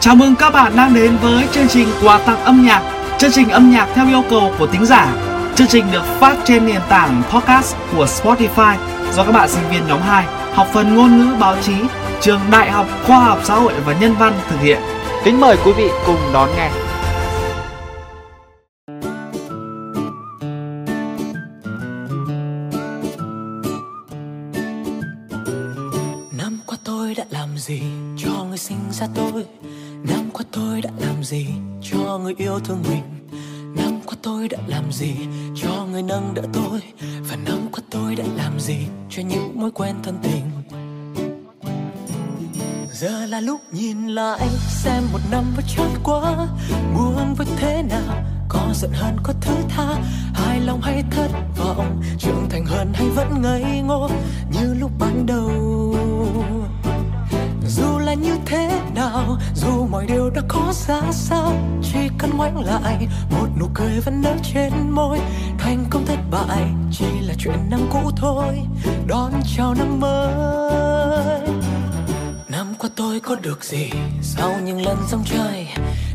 Chào mừng các bạn đang đến với chương trình quà tặng âm nhạc. Chương trình âm nhạc theo yêu cầu của tính giả. Chương trình được phát trên nền tảng podcast của Spotify. Do các bạn sinh viên nhóm 2 Học phần ngôn ngữ báo chí, Trường Đại học Khoa học Xã hội và Nhân văn thực hiện. Kính mời quý vị cùng đón nghe. Giận hơn có thứ tha. Hài lòng hay thất vọng, trưởng thành hơn hay vẫn ngây ngô. Như lúc ban đầu, dù là như thế nào, dù mọi điều đã có ra sao, chỉ cần ngoảnh lại, một nụ cười vẫn nở trên môi. Thành công thất bại chỉ là chuyện năm cũ thôi. Đón chào năm mới. Năm qua tôi có được gì? Sau những lần dòng chơi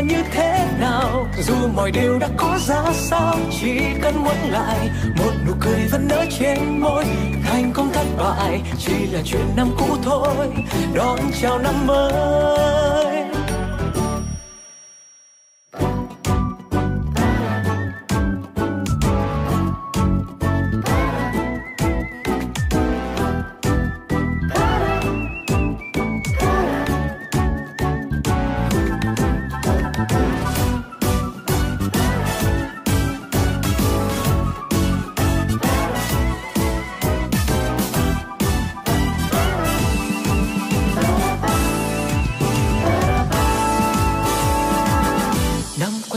là như thế nào? Dù mọi điều đã có ra sao, chỉ cần muốn lại, một nụ cười vẫn nở trên môi. Thành công thất bại chỉ là chuyện năm cũ thôi, đón chào năm mới.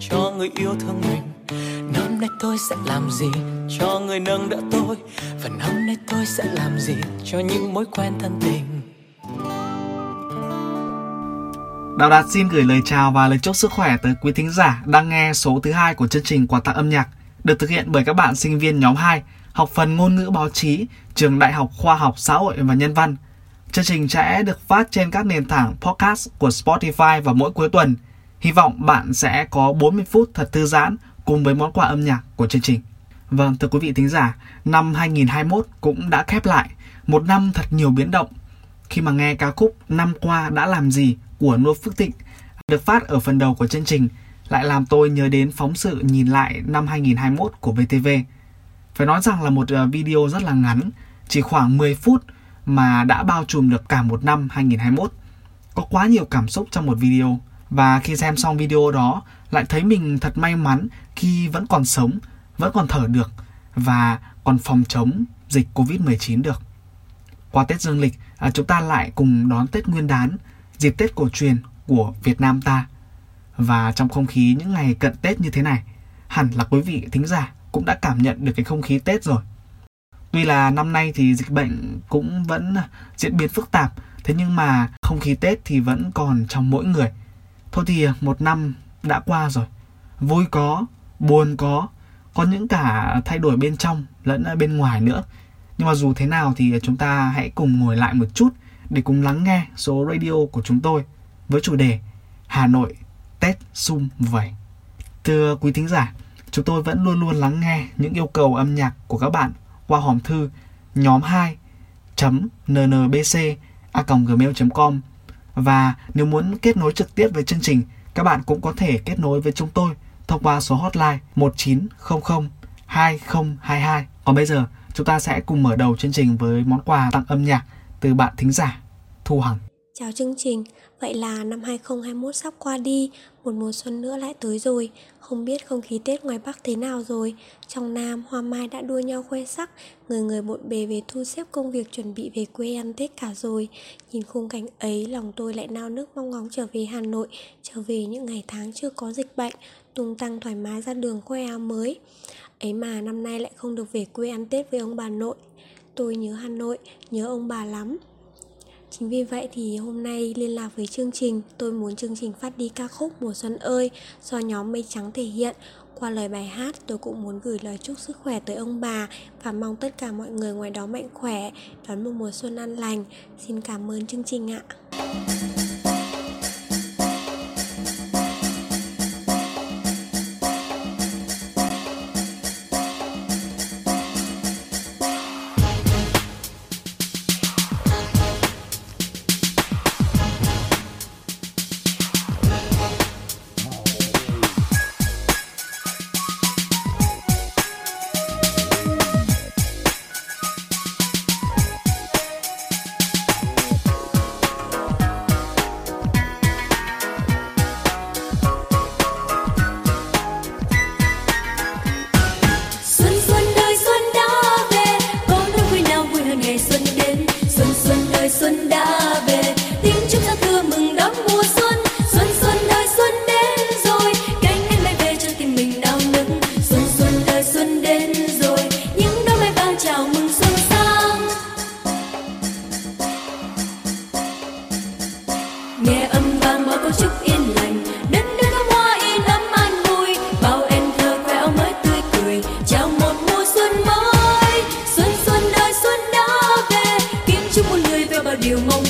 cho người yêu thương mình năm nay tôi sẽ làm gì cho người nâng đỡ tôi và năm nay tôi sẽ làm gì cho những mối quen thân tình Đào Đạt xin gửi lời chào và lời chúc sức khỏe tới quý thính giả đang nghe số thứ hai của chương trình quà tặng âm nhạc, được thực hiện bởi các bạn sinh viên nhóm 2 học phần ngôn ngữ báo chí, trường Đại học Khoa học Xã hội và Nhân văn. Chương trình sẽ được phát trên các nền tảng podcast của Spotify vào mỗi cuối tuần. Hy vọng bạn sẽ có 40 phút thật thư giãn cùng với món quà âm nhạc của chương trình. Vâng, thưa quý vị thính giả, năm 2021 cũng đã khép lại, một năm thật nhiều biến động. Khi mà nghe ca khúc Năm qua đã làm gì của Nô Phước Thịnh được phát ở phần đầu của chương trình lại làm tôi nhớ đến phóng sự nhìn lại năm 2021 của VTV. Phải nói rằng là một ờ, video rất là ngắn, chỉ khoảng 10 phút mà đã bao trùm được cả một năm 2021. Có quá nhiều cảm xúc trong một video và khi xem xong video đó, lại thấy mình thật may mắn khi vẫn còn sống, vẫn còn thở được và còn phòng chống dịch Covid-19 được. Qua Tết Dương lịch, à, chúng ta lại cùng đón Tết Nguyên đán, dịp Tết cổ truyền của Việt Nam ta. Và trong không khí những ngày cận Tết như thế này, hẳn là quý vị thính giả cũng đã cảm nhận được cái không khí Tết rồi. Tuy là năm nay thì dịch bệnh cũng vẫn diễn biến phức tạp, thế nhưng mà không khí Tết thì vẫn còn trong mỗi người. Thôi thì à, một năm đã qua rồi, vui có, buồn có, có những cả thay đổi bên trong lẫn bên ngoài nữa. Nhưng mà dù thế nào thì chúng ta hãy cùng ngồi lại một chút để cùng lắng nghe số radio của chúng tôi với chủ đề Hà Nội Tết sum vầy. Thưa quý thính giả, chúng tôi vẫn luôn luôn lắng nghe những yêu cầu âm nhạc của các bạn qua hòm thư nhóm 2 nnbc a gmail.com và nếu muốn kết nối trực tiếp với chương trình, các bạn cũng có thể kết nối với chúng tôi thông qua số hotline 1900 2022. Còn bây giờ, chúng ta sẽ cùng mở đầu chương trình với món quà tặng âm nhạc từ bạn thính giả Thu Hằng. Chào chương trình, vậy là năm 2021 sắp qua đi, một mùa xuân nữa lại tới rồi. Không biết không khí Tết ngoài Bắc thế nào rồi. Trong Nam, hoa mai đã đua nhau khoe sắc, người người bộn bề về thu xếp công việc chuẩn bị về quê ăn Tết cả rồi. Nhìn khung cảnh ấy, lòng tôi lại nao nước mong ngóng trở về Hà Nội, trở về những ngày tháng chưa có dịch bệnh, tung tăng thoải mái ra đường khoe áo mới. Ấy mà năm nay lại không được về quê ăn Tết với ông bà nội. Tôi nhớ Hà Nội, nhớ ông bà lắm. Chính vì vậy thì hôm nay liên lạc với chương trình, Tôi muốn chương trình phát đi ca khúc Mùa Xuân ơi do nhóm Mây Trắng thể hiện. Qua lời bài hát, tôi cũng muốn gửi lời chúc sức khỏe tới ông bà Và mong tất cả mọi người ngoài đó mạnh khỏe, Đón một mùa xuân an lành. Xin cảm ơn chương trình ạ. eu não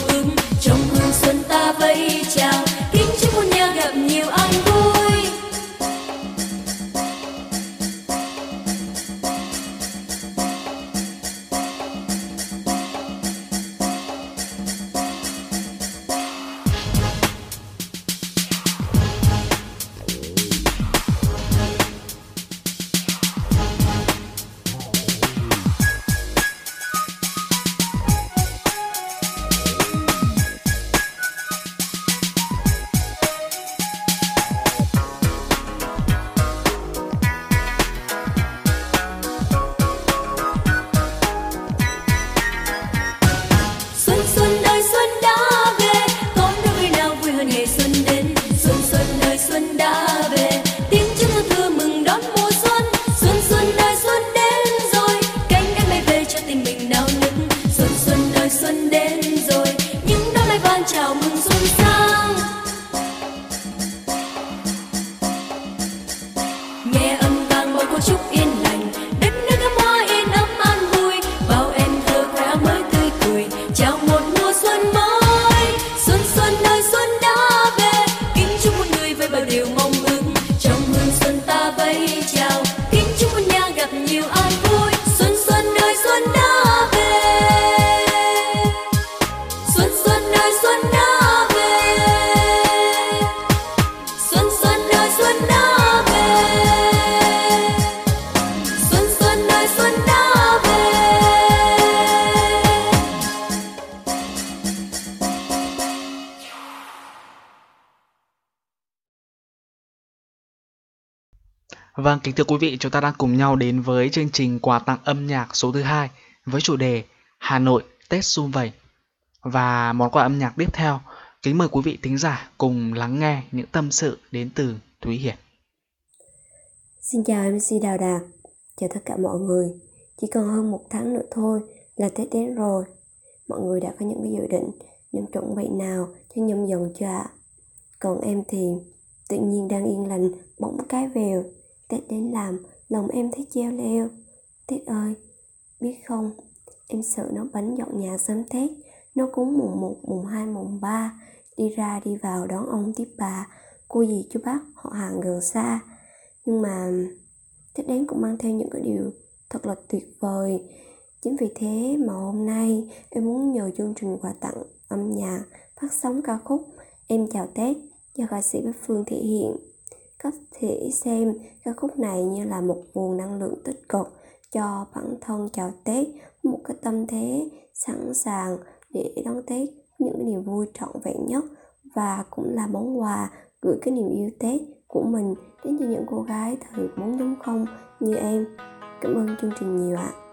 Ngày xưa Vâng, kính thưa quý vị, chúng ta đang cùng nhau đến với chương trình quà tặng âm nhạc số thứ hai với chủ đề Hà Nội Tết sum vầy. Và món quà âm nhạc tiếp theo, kính mời quý vị thính giả cùng lắng nghe những tâm sự đến từ Thúy Hiền. Xin chào MC Đào Đạt, chào tất cả mọi người. Chỉ còn hơn một tháng nữa thôi là Tết đến rồi. Mọi người đã có những cái dự định, những chuẩn bị nào cho nhâm dần chưa ạ? Còn em thì tự nhiên đang yên lành, bỗng cái vèo. Tết đến làm, lòng em thấy treo leo. Tết ơi, biết không, em sợ nó bánh dọn nhà sớm Tết, nó cúng mùng 1, mùng 2, mùng 3, đi ra đi vào đón ông tiếp bà, cô dì chú bác họ hàng gần xa. Nhưng mà Tết đến cũng mang theo những cái điều thật là tuyệt vời Chính vì thế mà hôm nay em muốn nhờ chương trình quà tặng âm nhạc phát sóng ca khúc Em chào Tết do ca sĩ Bích Phương thể hiện. Có thể xem ca khúc này như là một nguồn năng lượng tích cực cho bản thân chào Tết, một cái tâm thế sẵn sàng để đón Tết những cái niềm vui trọn vẹn nhất và cũng là món quà gửi cái niềm yêu Tết của mình đến cho những cô gái thời 4.0 như em. Cảm ơn chương trình nhiều ạ. À.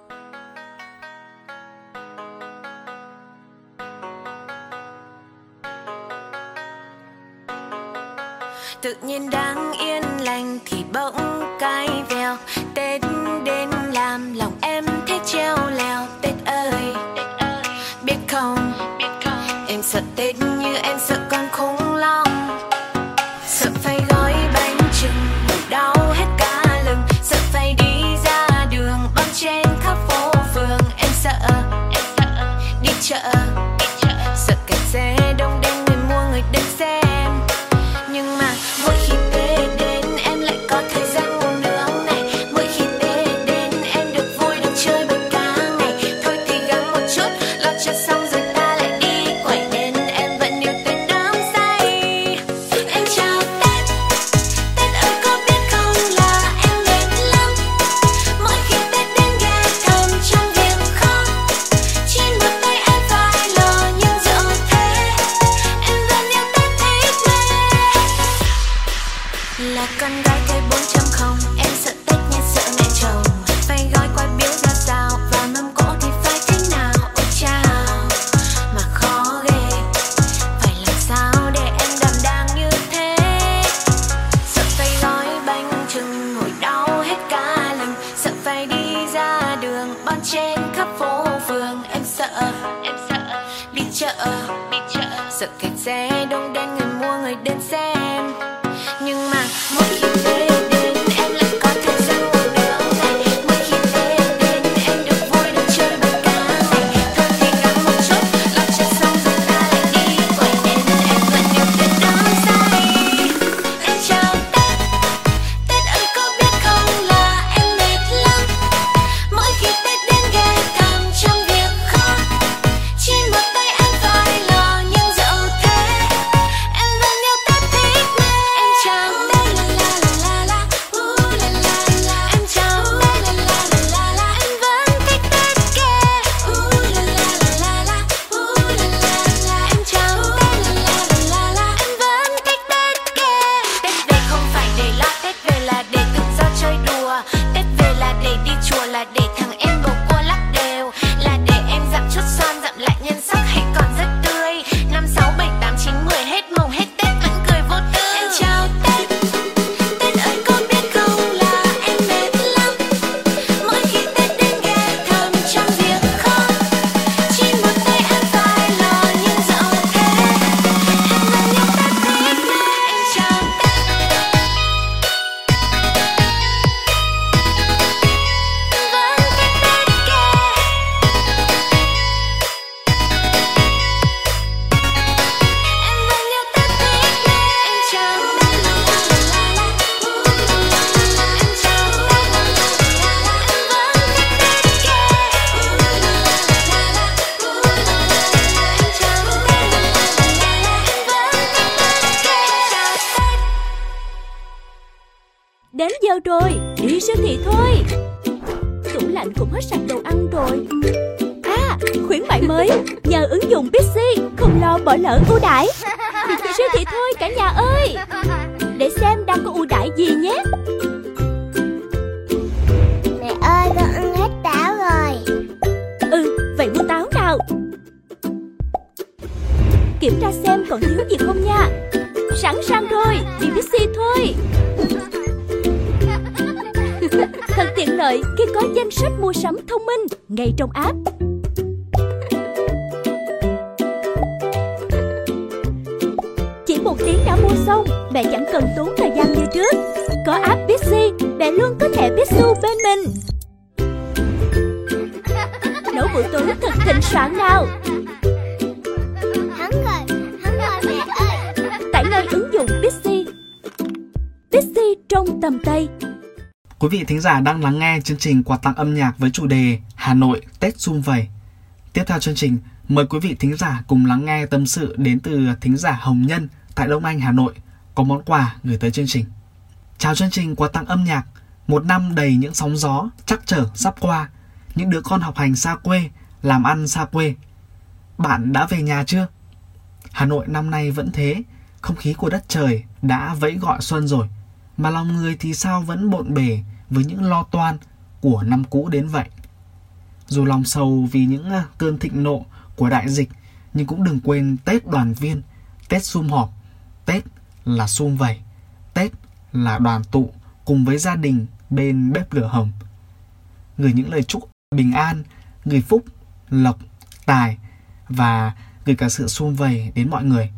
tự nhiên đang yên lành thì bỗng cay vèo tết đến làm lòng em thấy treo leo. giờ rồi Đi siêu thị thôi. Tủ lạnh cũng hết sạch đồ ăn rồi. À khuyến mại mới Nhờ ứng dụng Bixi Không lo bỏ lỡ ưu đãi. Siêu thị thôi cả nhà ơi. Để xem đang có ưu đãi gì nhé. Mẹ ơi con ăn hết táo rồi. Ừ vậy mua táo nào? Kiểm tra xem còn thiếu gì không nha. Sẵn sàng rồi Đi Bixi thôi. Thật tiện lợi khi có danh sách mua sắm thông minh ngay trong app. Chỉ một tiếng đã mua xong, mẹ chẳng cần tốn thời gian như trước. Có app Bixi, mẹ luôn có thẻ Bixu bên mình. Nấu buổi tối thật thịnh soạn nào. Hắn rồi, hắn rồi mẹ ơi Tải ngay ứng dụng Bixi. Bixi trong tầm tay Quý vị thính giả đang lắng nghe chương trình quà tặng âm nhạc với chủ đề Hà Nội Tết Xung Vầy. Tiếp theo chương trình, mời quý vị thính giả cùng lắng nghe tâm sự đến từ thính giả Hồng Nhân tại Đông Anh, Hà Nội có món quà gửi tới chương trình. Chào chương trình quà tặng âm nhạc, một năm đầy những sóng gió chắc trở sắp qua, những đứa con học hành xa quê, làm ăn xa quê. Bạn đã về nhà chưa? Hà Nội năm nay vẫn thế, không khí của đất trời đã vẫy gọi xuân rồi mà lòng người thì sao vẫn bộn bề với những lo toan của năm cũ đến vậy. Dù lòng sầu vì những à, cơn thịnh nộ của đại dịch, nhưng cũng đừng quên Tết đoàn viên, Tết sum họp, Tết là sum vầy, Tết là đoàn tụ cùng với gia đình bên bếp lửa hồng. Gửi những lời chúc bình an, người phúc, lộc, tài và gửi cả sự sum vầy đến mọi người.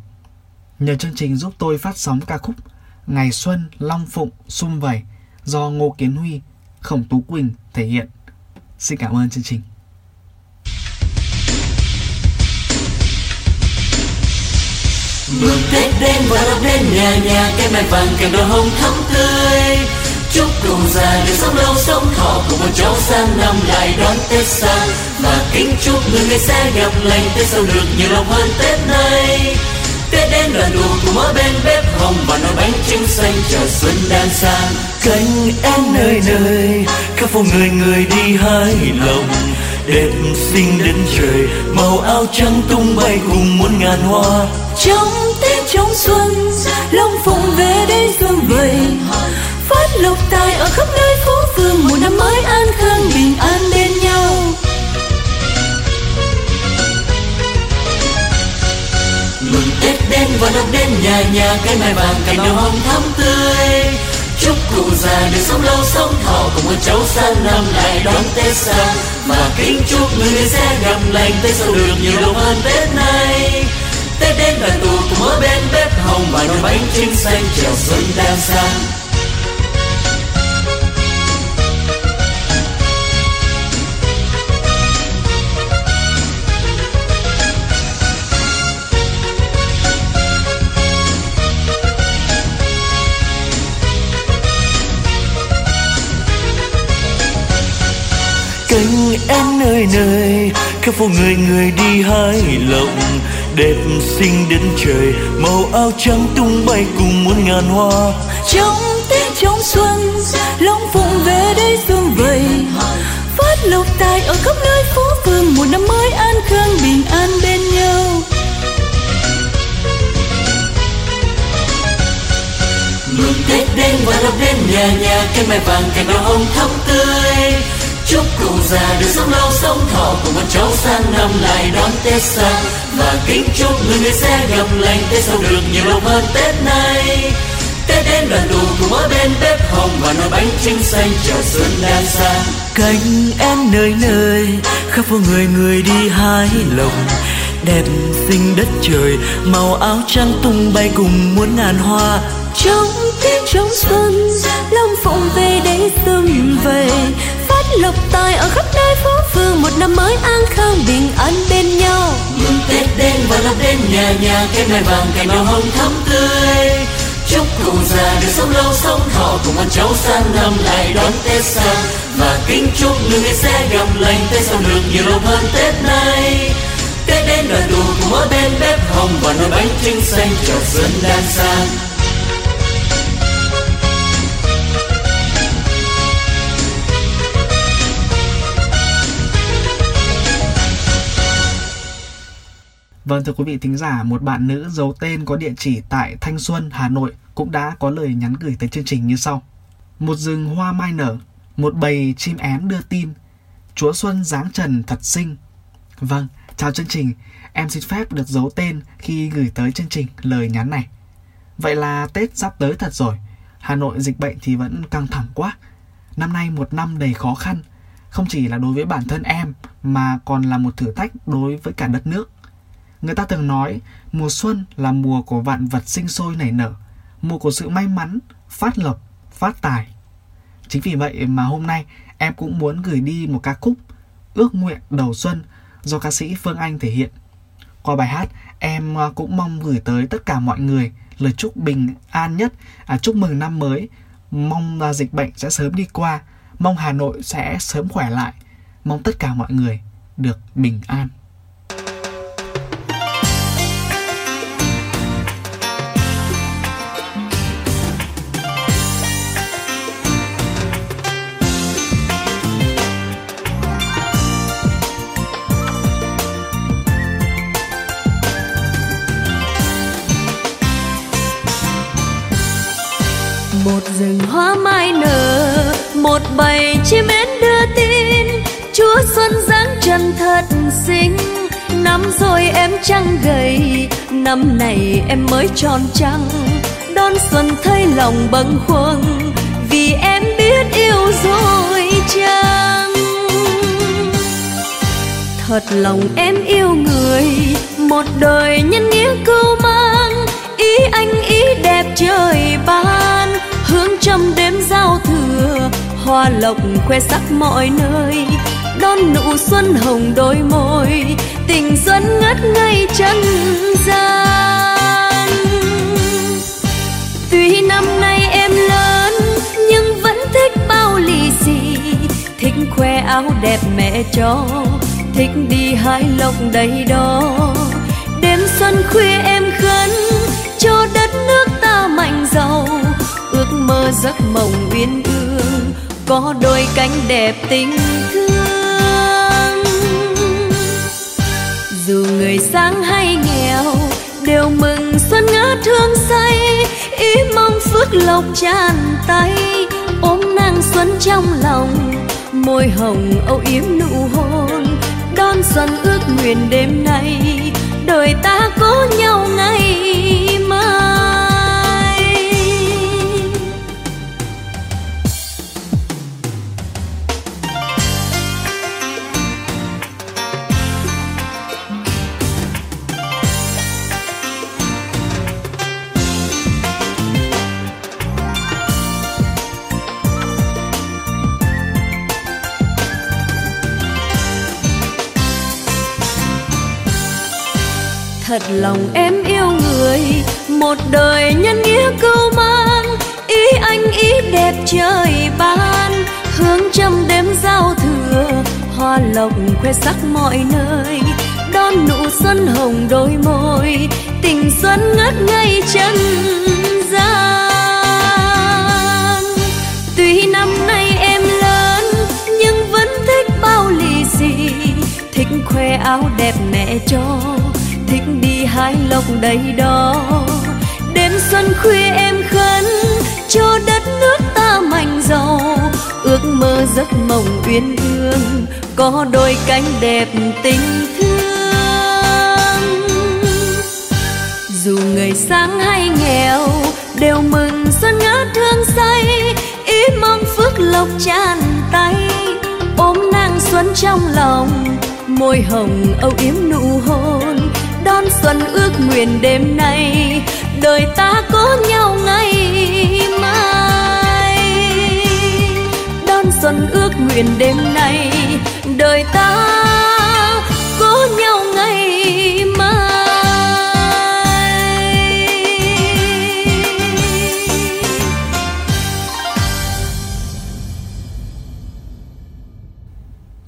Nhờ chương trình giúp tôi phát sóng ca khúc Ngày Xuân Long Phụng Xung Vầy do Ngô Kiến Huy, Khổng Tú Quỳnh thể hiện. Xin cảm ơn chương trình. Mừng Tết đến và đón đến nhà nhà cái mai vàng kèm đỏ hồng thắm tươi Chúc cùng già được sống lâu sống thọ cùng một cháu sang năm lại đón Tết sang Và kính chúc người người sẽ gặp lành Tết sau được nhiều lòng hơn Tết nay đến đoàn đủ cùng ở bên bếp. Hồng và nồi bánh trưng xanh chờ xuân đang sang. Cánh em nơi nơi, khắp phố người người đi hái lòng đẹp xinh đến trời, màu áo trắng tung bay cùng muôn ngàn hoa. Trong tết trong xuân long phụng về đây xuân vầy. Phát lộc tài ở khắp nơi phố phường, một năm mới an khang, bình an bên nhau đến và nóc đến nhà nhà cái mai vàng cành đào hồng thắm tươi. Chúc cụ già được sống lâu, sống thọ cùng con cháu sang năm lại đón tết sang. Và kính chúc người sẽ gặp lành, tết sau được nhiều lâu hơn tết nay. Tết đến là tù cùng ở bên bếp hồng và nồi bánh trưng xanh chèo xuân đang sang. Cánh em nơi nơi, khắp phố người người đi hái lộng. Đẹp xinh đến trời, màu áo trắng tung bay cùng muôn ngàn hoa. Trong tết trong xuân long phụng về đây xuân vầy. Phát lộc tài ở khắp nơi phố phường, một năm mới an khang bình an bên nhau. Mừng tết đến và năm đến, nhà nhà cây mai vàng cành đào hồng thắm tươi chúc cụ già được sống lâu, sống thọ cùng con cháu sang năm lại đón tết sang và kính chúc người người sẽ gặp lành, tết sau được nhiều lâu hơn tết này tết đến đoàn tụ cùng ở bên bếp hồng và nồi bánh trưng xanh chờ xuân đang sang cánh em nơi nơi, khắp phố người người đi hái lồng đẹp xinh đất trời, màu áo trắng tung bay cùng muôn ngàn hoa. Trong tiếng trong xuân long phụng về đây xuân về phát lộc tài ở khắp nơi phố phường, một năm mới an khang bình an bên nhau. Mừng tết đến và năm đến nhà nhà, cái mai vàng cành đào hồng thắm tươi. Chúc cụ già được sống lâu sống thọ cùng con cháu sang năm lại đón tết sang. Và kính chúc người người sẽ gặp lành, tết sau được nhiều lâu hơn tết nay tết đến đoàn tụ cùng bên bếp hồng và nồi bánh trưng xanh chờ xuân đang sang Vâng thưa quý vị thính giả, một bạn nữ giấu tên có địa chỉ tại Thanh Xuân, Hà Nội cũng đã có lời nhắn gửi tới chương trình như sau. Một rừng hoa mai nở, một bầy chim én đưa tin, Chúa Xuân dáng trần thật xinh. Vâng, chào chương trình, em xin phép được giấu tên khi gửi tới chương trình lời nhắn này. Vậy là Tết sắp tới thật rồi, Hà Nội dịch bệnh thì vẫn căng thẳng quá. Năm nay một năm đầy khó khăn, không chỉ là đối với bản thân em mà còn là một thử thách đối với cả đất nước. Người ta thường nói mùa xuân là mùa của vạn vật sinh sôi nảy nở, mùa của sự may mắn, phát lộc, phát tài. Chính vì vậy mà hôm nay em cũng muốn gửi đi một ca khúc Ước nguyện đầu xuân do ca sĩ Phương Anh thể hiện. Qua bài hát, em à, cũng mong gửi tới tất cả mọi người lời chúc bình an nhất, à, chúc mừng năm mới, mong là dịch bệnh sẽ sớm đi qua, mong Hà Nội sẽ sớm khỏe lại, mong tất cả mọi người được bình an. Một rừng hoa mai nở, một bầy chim én đưa tin, chúa xuân giáng trần thật xinh, năm rồi em trăng gầy, năm này em mới tròn trăng. Đón xuân thấy lòng bâng khuâng, vì em biết yêu rồi chăng? Thật lòng em yêu người, một đời nhân nghĩa cưu mang, ý anh ý đẹp trời ban hương trăm đêm giao thừa, hoa lộc khoe sắc mọi nơi, đón nụ xuân hồng đôi môi, tình xuân ngất ngây chân gian. Tuy năm nay em lớn, nhưng vẫn thích bao lì xì, thích khoe áo đẹp mẹ cho, thích đi hái lộc đầy đó đêm xuân khuya em khấn, cho đất nước ta mạnh giàu mơ, giấc mộng uyên ương. Có đôi cánh đẹp tình thương. Dù người sáng hay nghèo đều mừng xuân ngát thương say. Ý mong phước lộc tràn tay, ôm nàng xuân trong lòng. Môi hồng âu yếm nụ hôn, đón xuân ước nguyện đêm nay. Đời ta có nhau ngày mai. Lòng em yêu người, một đời nhân nghĩa cưu mang. Ý anh ý đẹp trời ban, hướng trăm đêm giao thừa. Hoa lộc khoe sắc mọi nơi, đón nụ xuân hồng đôi môi. Tình xuân ngất ngây chân gian tuy năm nay em lớn, nhưng vẫn thích bao lì xì. Thích khoe áo đẹp mẹ cho thích đi hái lộc đầy đó đêm xuân khuya em khấn, cho đất nước ta mạnh giàu. Ước mơ giấc mộng uyên ương, có đôi cánh đẹp tình thương. Dù người sáng hay nghèo, đều mừng xuân ngát thương say. Ý mong phước lộc tràn tay, ôm nàng xuân trong lòng. Môi hồng âu yếm nụ hôn đón xuân ước nguyện đêm nay. Đời ta có nhau ngày mai. Đón xuân ước nguyện đêm nay. Đời ta có nhau ngày mai.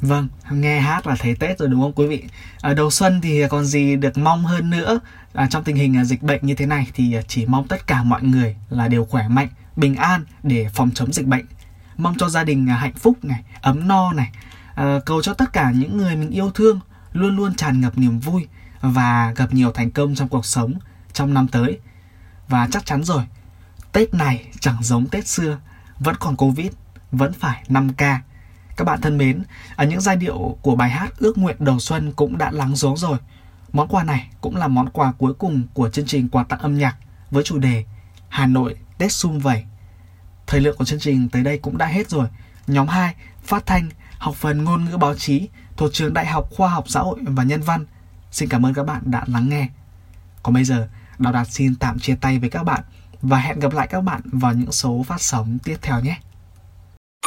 Vâng, nghe hát là thấy Tết rồi đúng không quý vị? Ở đầu xuân thì còn gì được mong hơn nữa? À, Trong tình hình à, dịch bệnh như thế này thì à, chỉ mong tất cả mọi người là đều khỏe mạnh, bình an để phòng chống dịch bệnh. Mong cho gia đình hạnh phúc này, ấm no này. À, Cầu cho tất cả những người mình yêu thương luôn luôn tràn ngập niềm vui Và gặp nhiều thành công trong cuộc sống trong năm tới. Và chắc chắn rồi, Tết này chẳng giống Tết xưa Vẫn còn Covid, vẫn phải 5K các bạn thân mến, ở những giai điệu của bài hát Ước nguyện đầu xuân cũng đã lắng xuống rồi. Món quà này cũng là món quà cuối cùng của chương trình quà tặng âm nhạc với chủ đề Hà Nội Tết sum vầy. Thời lượng của chương trình tới đây cũng đã hết rồi. Nhóm 2, phát thanh, học phần ngôn ngữ báo chí thuộc trường Đại học Khoa học Xã hội và Nhân văn. Xin cảm ơn các bạn đã lắng nghe. Còn bây giờ, Đào Đạt xin tạm chia tay với các bạn và hẹn gặp lại các bạn vào những số phát sóng tiếp theo nhé.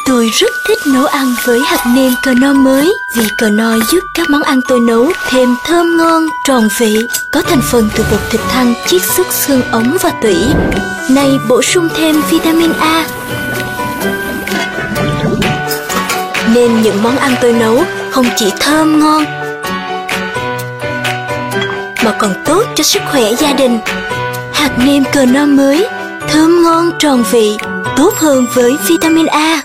Tôi rất thích nấu ăn với hạt nêm cờ no mới vì cờ no giúp các món ăn tôi nấu thêm thơm ngon, tròn vị, có thành phần từ bột thịt thăn chiết xuất xương ống và tủy. Này bổ sung thêm vitamin A. Nên những món ăn tôi nấu không chỉ thơm ngon mà còn tốt cho sức khỏe gia đình. Hạt nêm cờ no mới, thơm ngon tròn vị, tốt hơn với vitamin A.